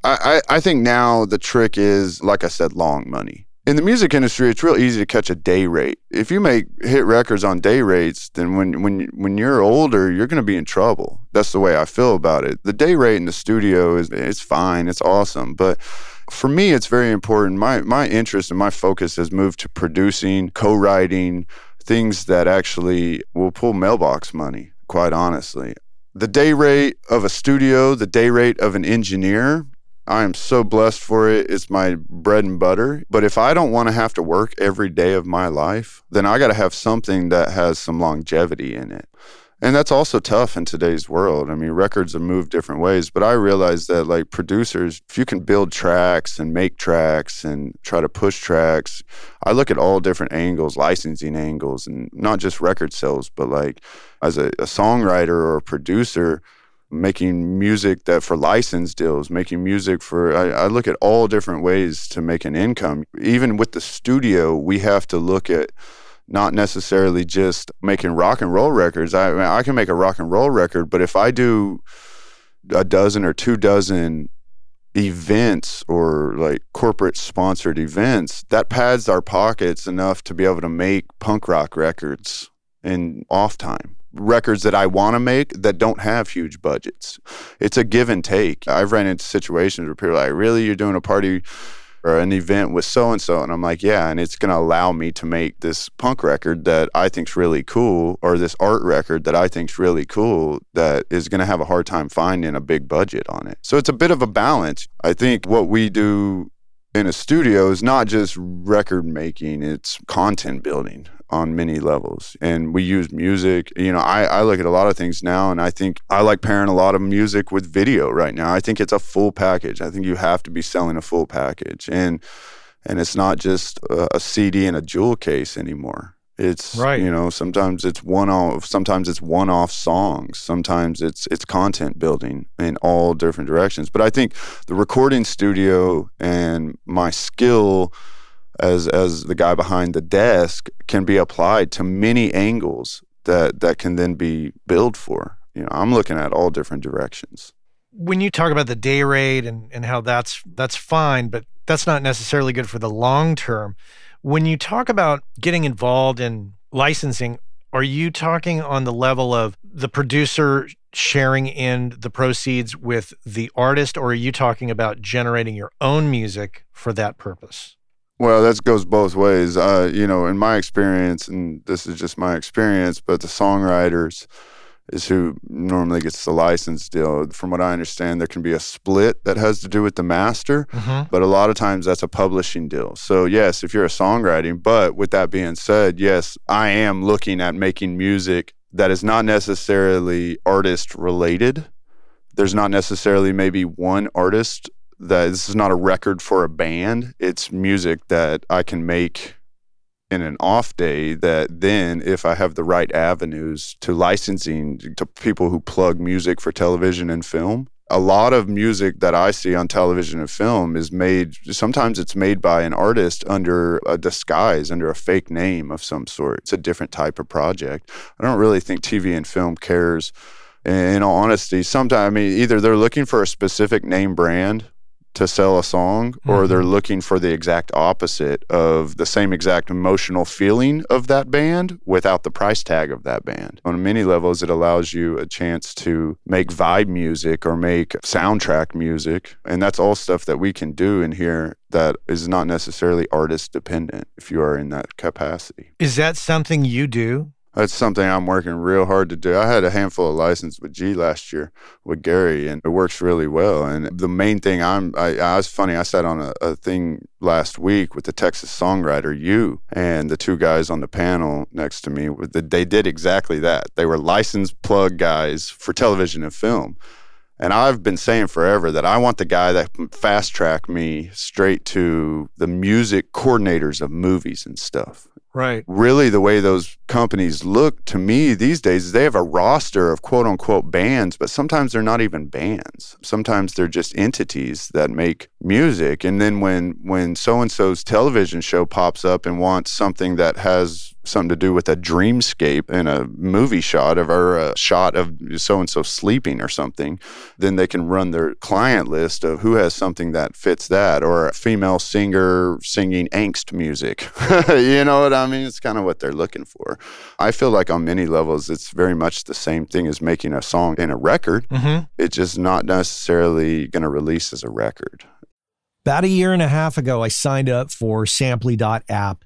I, I think now the trick is, like I said, long money. In the music industry, it's real easy to catch a day rate. If you make hit records on day rates, then when when when you're older, you're going to be in trouble. That's the way I feel about it. The day rate in the studio is it's fine, it's awesome, but for me, it's very important. My my interest and my focus has moved to producing, co-writing, things that actually will pull mailbox money. Quite honestly, the day rate of a studio, the day rate of an engineer, I am so blessed for it. It's my bread and butter. But if I don't want to have to work every day of my life, then I got to have something that has some longevity in it. And that's also tough in today's world. I mean, records have moved different ways, but I realize that, like producers, if you can build tracks and make tracks and try to push tracks, I look at all different angles, licensing angles, and not just record sales, but like as a, a songwriter or a producer, making music that for license deals, making music for, I, I, look at all different ways to make an income. Even with the studio, we have to look at not necessarily just making rock and roll records. I, mean, I can make a rock and roll record, but if I do a dozen or two dozen events or like corporate sponsored events, that pads our pockets enough to be able to make punk rock records in off time records that I want to make that don't have huge budgets. It's a give and take. I've ran into situations where people are like, really, you're doing a party or an event with so and so and I'm like, yeah, and it's going to allow me to make this punk record that I think's really cool or this art record that I think's really cool that is going to have a hard time finding a big budget on it. So it's a bit of a balance. I think what we do in a studio is not just record making, it's content building on many levels. And we use music. You know, I, I look at a lot of things now and I think I like pairing a lot of music with video right now. I think it's a full package. I think you have to be selling a full package. And and it's not just a, a CD and a jewel case anymore. It's right. you know, sometimes it's one off sometimes it's one off songs. Sometimes it's it's content building in all different directions. But I think the recording studio and my skill as as the guy behind the desk can be applied to many angles that that can then be billed for. You know, I'm looking at all different directions. When you talk about the day rate and, and how that's that's fine, but that's not necessarily good for the long term. When you talk about getting involved in licensing, are you talking on the level of the producer sharing in the proceeds with the artist, or are you talking about generating your own music for that purpose? Well, that goes both ways. Uh, you know, in my experience, and this is just my experience, but the songwriters is who normally gets the license deal. From what I understand, there can be a split that has to do with the master, mm-hmm. but a lot of times that's a publishing deal. So, yes, if you're a songwriting, but with that being said, yes, I am looking at making music that is not necessarily artist related. There's not necessarily maybe one artist that this is not a record for a band. It's music that I can make in an off day that then if I have the right avenues to licensing to people who plug music for television and film, a lot of music that I see on television and film is made sometimes it's made by an artist under a disguise, under a fake name of some sort. It's a different type of project. I don't really think TV and film cares in all honesty, sometimes I mean either they're looking for a specific name brand to sell a song or mm-hmm. they're looking for the exact opposite of the same exact emotional feeling of that band without the price tag of that band. On many levels, it allows you a chance to make vibe music or make soundtrack music. And that's all stuff that we can do in here that is not necessarily artist dependent if you are in that capacity. Is that something you do? That's something I'm working real hard to do. I had a handful of licenses with G last year with Gary, and it works really well. And the main thing I'm, I, I was funny. I sat on a, a thing last week with the Texas songwriter you and the two guys on the panel next to me. They did exactly that. They were licensed plug guys for television and film. And I've been saying forever that I want the guy that fast track me straight to the music coordinators of movies and stuff. Right. Really, the way those companies look to me these days is they have a roster of quote unquote bands, but sometimes they're not even bands. Sometimes they're just entities that make music. And then when when so and so's television show pops up and wants something that has something to do with a dreamscape in a movie shot of or a shot of so and so sleeping or something, then they can run their client list of who has something that fits that or a female singer singing angst music. you know what I mean? It's kind of what they're looking for. I feel like on many levels, it's very much the same thing as making a song in a record. Mm-hmm. It's just not necessarily going to release as a record. About a year and a half ago, I signed up for Samply.app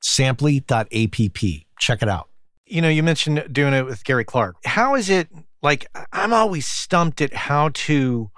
Samply.app. Check it out. You know, you mentioned doing it with Gary Clark. How is it like? I'm always stumped at how to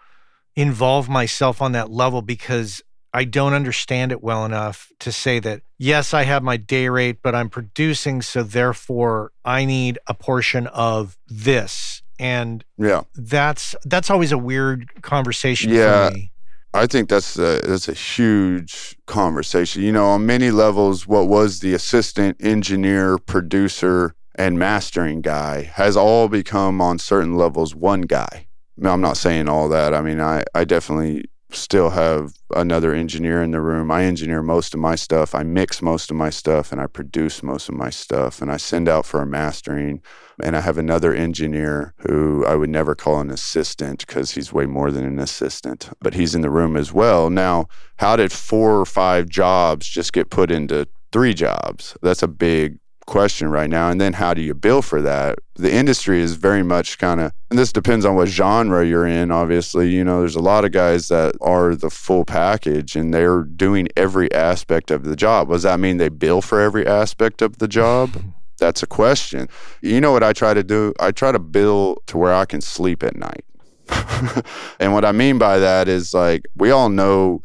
involve myself on that level because I don't understand it well enough to say that, yes, I have my day rate, but I'm producing. So therefore, I need a portion of this. And Yeah. that's that's always a weird conversation Yeah. for me. I think that's a, that's a huge conversation. You know, on many levels, what was the assistant engineer, producer, and mastering guy has all become on certain levels one guy. I'm not saying all that. I mean, I, I definitely still have another engineer in the room. I engineer most of my stuff. I mix most of my stuff and I produce most of my stuff and I send out for a mastering. And I have another engineer who I would never call an assistant because he's way more than an assistant, but he's in the room as well. Now, how did four or five jobs just get put into three jobs? That's a big question right now. And then how do you bill for that? The industry is very much kind of, and this depends on what genre you're in, obviously. You know, there's a lot of guys that are the full package and they're doing every aspect of the job. Does that mean they bill for every aspect of the job? That's a question. You know what I try to do? I try to build to where I can sleep at night. and what I mean by that is like, we all know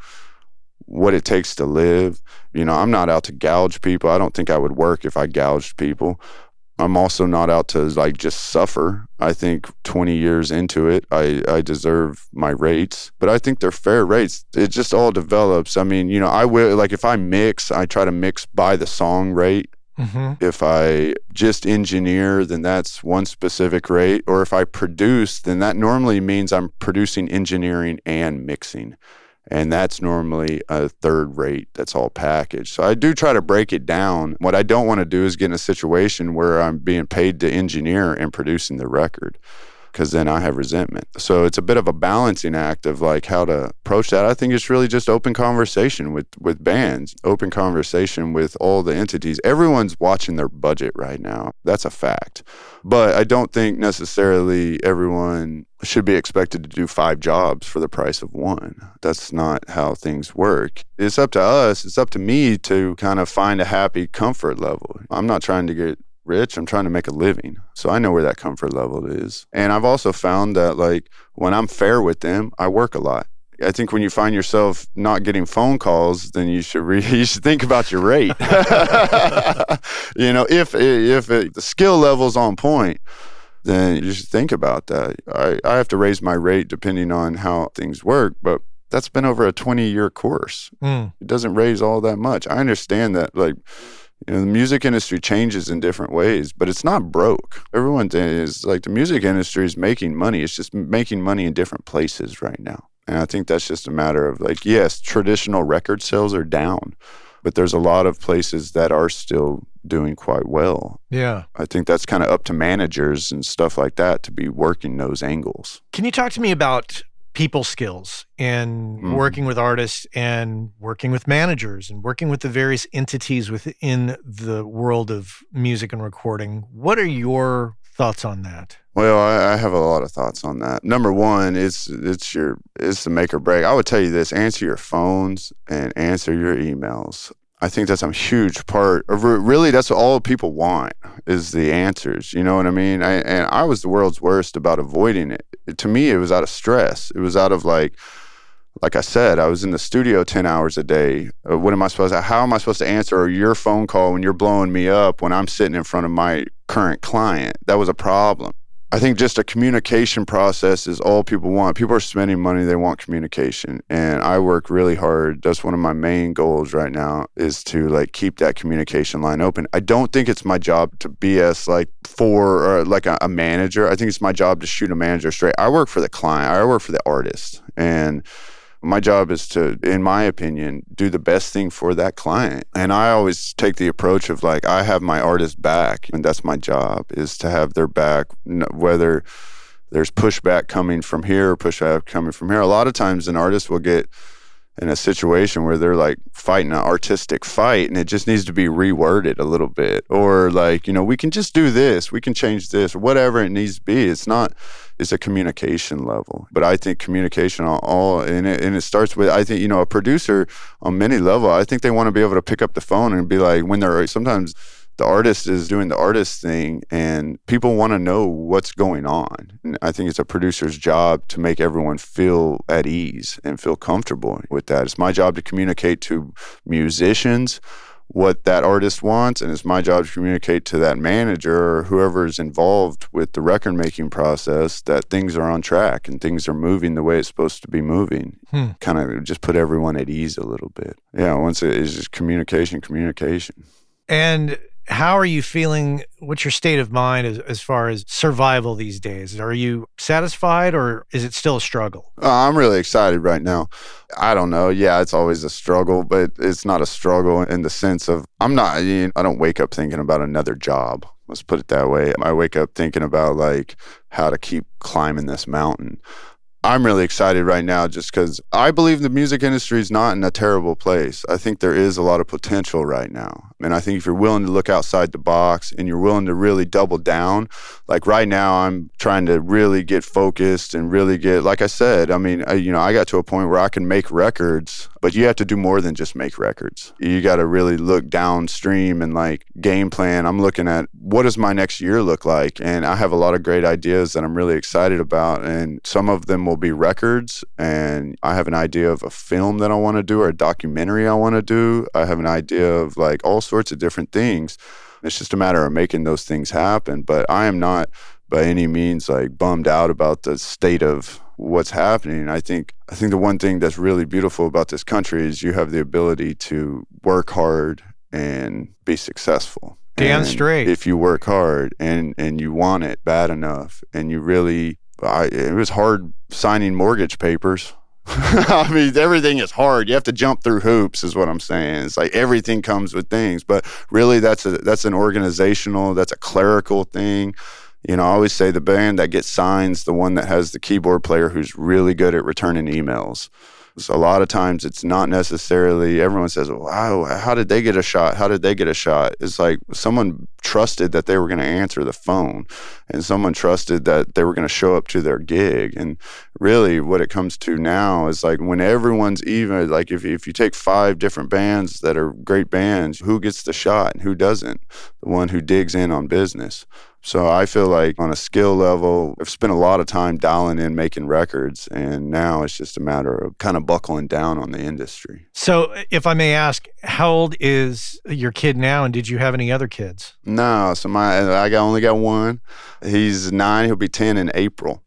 what it takes to live. You know, I'm not out to gouge people. I don't think I would work if I gouged people. I'm also not out to like just suffer. I think 20 years into it, I, I deserve my rates, but I think they're fair rates. It just all develops. I mean, you know, I will, like, if I mix, I try to mix by the song rate. Mm-hmm. If I just engineer, then that's one specific rate. Or if I produce, then that normally means I'm producing engineering and mixing and that's normally a third rate that's all packaged so i do try to break it down what i don't want to do is get in a situation where i'm being paid to engineer and producing the record because then i have resentment so it's a bit of a balancing act of like how to approach that i think it's really just open conversation with with bands open conversation with all the entities everyone's watching their budget right now that's a fact but i don't think necessarily everyone should be expected to do five jobs for the price of one. That's not how things work. It's up to us, it's up to me to kind of find a happy comfort level. I'm not trying to get rich, I'm trying to make a living. So I know where that comfort level is. And I've also found that like when I'm fair with them, I work a lot. I think when you find yourself not getting phone calls, then you should re- you should think about your rate. you know, if if it, the skill level's on point, then you should think about that. I, I have to raise my rate depending on how things work, but that's been over a 20 year course. Mm. It doesn't raise all that much. I understand that, like, You know, the music industry changes in different ways, but it's not broke. Everyone is like the music industry is making money. It's just making money in different places right now. And I think that's just a matter of like, yes, traditional record sales are down, but there's a lot of places that are still doing quite well. Yeah. I think that's kind of up to managers and stuff like that to be working those angles. Can you talk to me about people skills and Mhm. working with artists and working with managers and working with the various entities within the world of music and recording? What are your thoughts on that? Well, I, I have a lot of thoughts on that. Number one, it's it's your it's the make or break. I would tell you this: answer your phones and answer your emails. I think that's a huge part of really that's all people want is the answers. You know what I mean? I, and I was the world's worst about avoiding it. To me, it was out of stress. It was out of like, like I said, I was in the studio ten hours a day. Uh, What am I supposed to? How am I supposed to answer your phone call when you're blowing me up when I'm sitting in front of my current client? That was a problem. I think just a communication process is all people want. People are spending money, they want communication. And I work really hard. That's one of my main goals right now is to like keep that communication line open. I don't think it's my job to BS like for or like a, a manager. I think it's my job to shoot a manager straight. I work for the client. I work for the artist. And my job is to, in my opinion, do the best thing for that client. And I always take the approach of like, I have my artist back, and that's my job is to have their back, whether there's pushback coming from here or pushback coming from here. A lot of times, an artist will get in a situation where they're like fighting an artistic fight and it just needs to be reworded a little bit. Or like you know we can just do this. We can change this whatever it needs to be. It's not it's a communication level. But i think communication all, all and, it, and it starts with i think you know a producer on many level i think they want to be able to pick up the phone and be like when they're sometimes the artist is doing the artist thing and people want to know what's going on. And I think it's a producer's job to make everyone feel at ease and feel comfortable with that. It's my job to communicate to musicians what that artist wants and it's my job to communicate to that manager or whoever is involved with the record making process that things are on track and things are moving the way it's supposed to be moving Hmm. kind of just put everyone at ease a little bit yeah once it is just communication communication And how are you feeling? What's your state of mind as, as far as survival these days? Are you satisfied or is it still a struggle? Uh, I'm really excited right now. I don't know. Yeah, it's always a struggle, but it's not a struggle in the sense of I'm not, you know, I don't wake up thinking about another job. Let's put it that way. I wake up thinking about like how to keep climbing this mountain. I'm really excited right now just because I believe the music industry is not in a terrible place. I think there is a lot of potential right now. And I think if you're willing to look outside the box and you're willing to really double down, like right now, I'm trying to really get focused and really get, like I said, I mean, I, you know, I got to a point where I can make records, but you have to do more than just make records. You got to really look downstream and like game plan. I'm looking at what does my next year look like? And I have a lot of great ideas that I'm really excited about. And some of them will be records. And I have an idea of a film that I want to do or a documentary I want to do. I have an idea of like all sorts of different things. It's just a matter of making those things happen. But I am not by any means like bummed out about the state of what's happening. I think I think the one thing that's really beautiful about this country is you have the ability to work hard and be successful. Damn And straight. If you work hard and and you want it bad enough and you really I, it was hard signing mortgage papers. I mean, everything is hard. You have to jump through hoops, is what I'm saying. It's like everything comes with things, but really, that's a that's an organizational, that's a clerical thing. You know, I always say the band that gets signs, the one that has the keyboard player who's really good at returning emails. So a lot of times it's not necessarily everyone says, Wow, how did they get a shot? How did they get a shot? It's like someone trusted that they were going to answer the phone and someone trusted that they were going to show up to their gig. And really what it comes to now is like when everyone's even like if, if you take five different bands that are great bands, who gets the shot and who doesn't? The one who digs in on business. So I feel like on a skill level, I've spent a lot of time dialing in making records, and now it's just a matter of kind of buckling down on the industry. So, if I may ask, how old is your kid now, and did you have any other kids? No, so my I got only got one. He's nine. He'll be ten in April.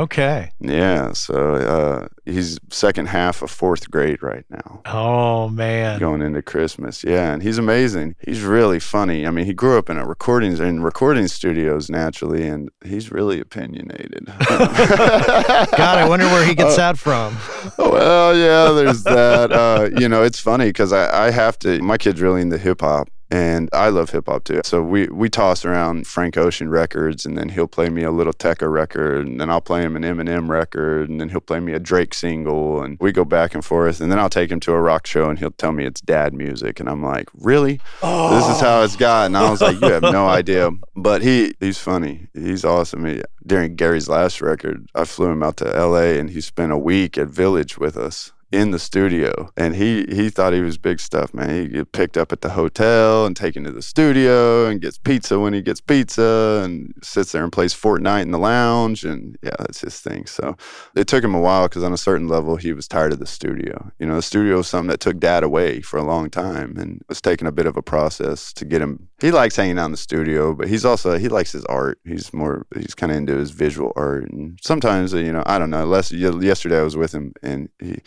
Okay. Yeah, so uh, he's second half of fourth grade right now. Oh man. Going into Christmas, yeah, and he's amazing. He's really funny. I mean, he grew up in a recordings in recording studios naturally, and he's really opinionated. God, I wonder where he gets that from. well, yeah, there's that. Uh, you know, it's funny because I, I have to. My kid's really into hip hop, and I love hip hop too. So we we toss around Frank Ocean records, and then he'll play me a Lil Tecca record, and then I'll play him an Eminem record, and then he'll play me a Drake single, and we go back and forth. And then I'll take him to a rock show, and he'll tell me it's dad music, and I'm like, really? Oh. This is how it's gotten. I was like, you have no oh. idea. But he he's funny. He's awesome. He, during Gary's last record, I flew him out to L.A. and he spent a week at Village with us in the studio and he he thought he was big stuff man. He get picked up at the hotel and taken to the studio and gets pizza when he gets pizza and sits there and plays fortnite in the lounge and yeah that's his thing. So it took him a while because on a certain level he was tired of the studio. You know the studio was something that took dad away for a long time and it was taking a bit of a process to get him he likes hanging out in the studio but he's also he likes his art. He's more he's kind of into his visual art and sometimes you know i don't know less yesterday i was with him and he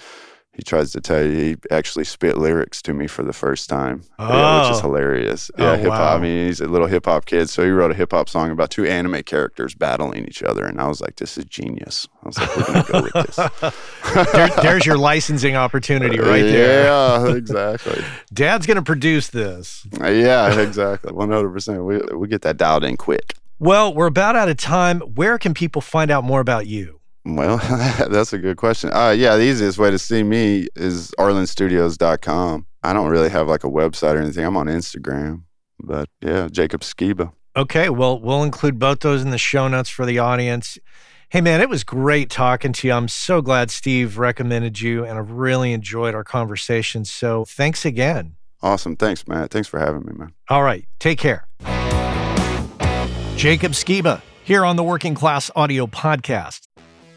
he tries to tell you he actually spit lyrics to me for the first time, oh. yeah, which is oh. hilarious. Oh, yeah, oh, hip hop. wow. I mean, he's a little hip hop kid, so he wrote a hip hop song about two anime characters battling each other, and I was like, "This is genius." I was like, "We're gonna go with this." there, there's your licensing opportunity right there. Yeah, exactly. Dad's going to produce this. Yeah, exactly. One hundred percent. We we get that dialed in quick. Well, we're about out of time. Where can people find out more about you? Well, that's a good question. Uh, yeah, the easiest way to see me is arlynstudios.com. I don't really have like a website or anything. I'm on Instagram, but yeah, Jacob Sciba. Okay, well, we'll include both those in the show notes for the audience. Hey, man, it was great talking to you. I'm so glad Steve recommended you, and I've really enjoyed our conversation. So thanks again. Awesome. Thanks, Matt. Thanks for having me, man. All right, take care. Jacob Sciba here on the Working Class Audio Podcast.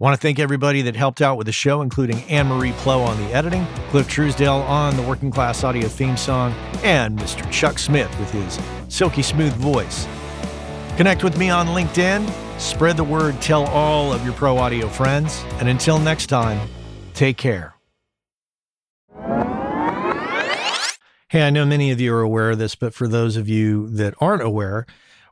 Want to thank everybody that helped out with the show, including Anne Marie Pleau on the editing, Cliff Truesdale on the Working Class Audio theme song, and Mr. Chuck Smith with his silky smooth voice. Connect with me on LinkedIn, spread the word, tell all of your pro audio friends, and until next time, take care. Hey, I know many of you are aware of this, but for those of you that aren't aware,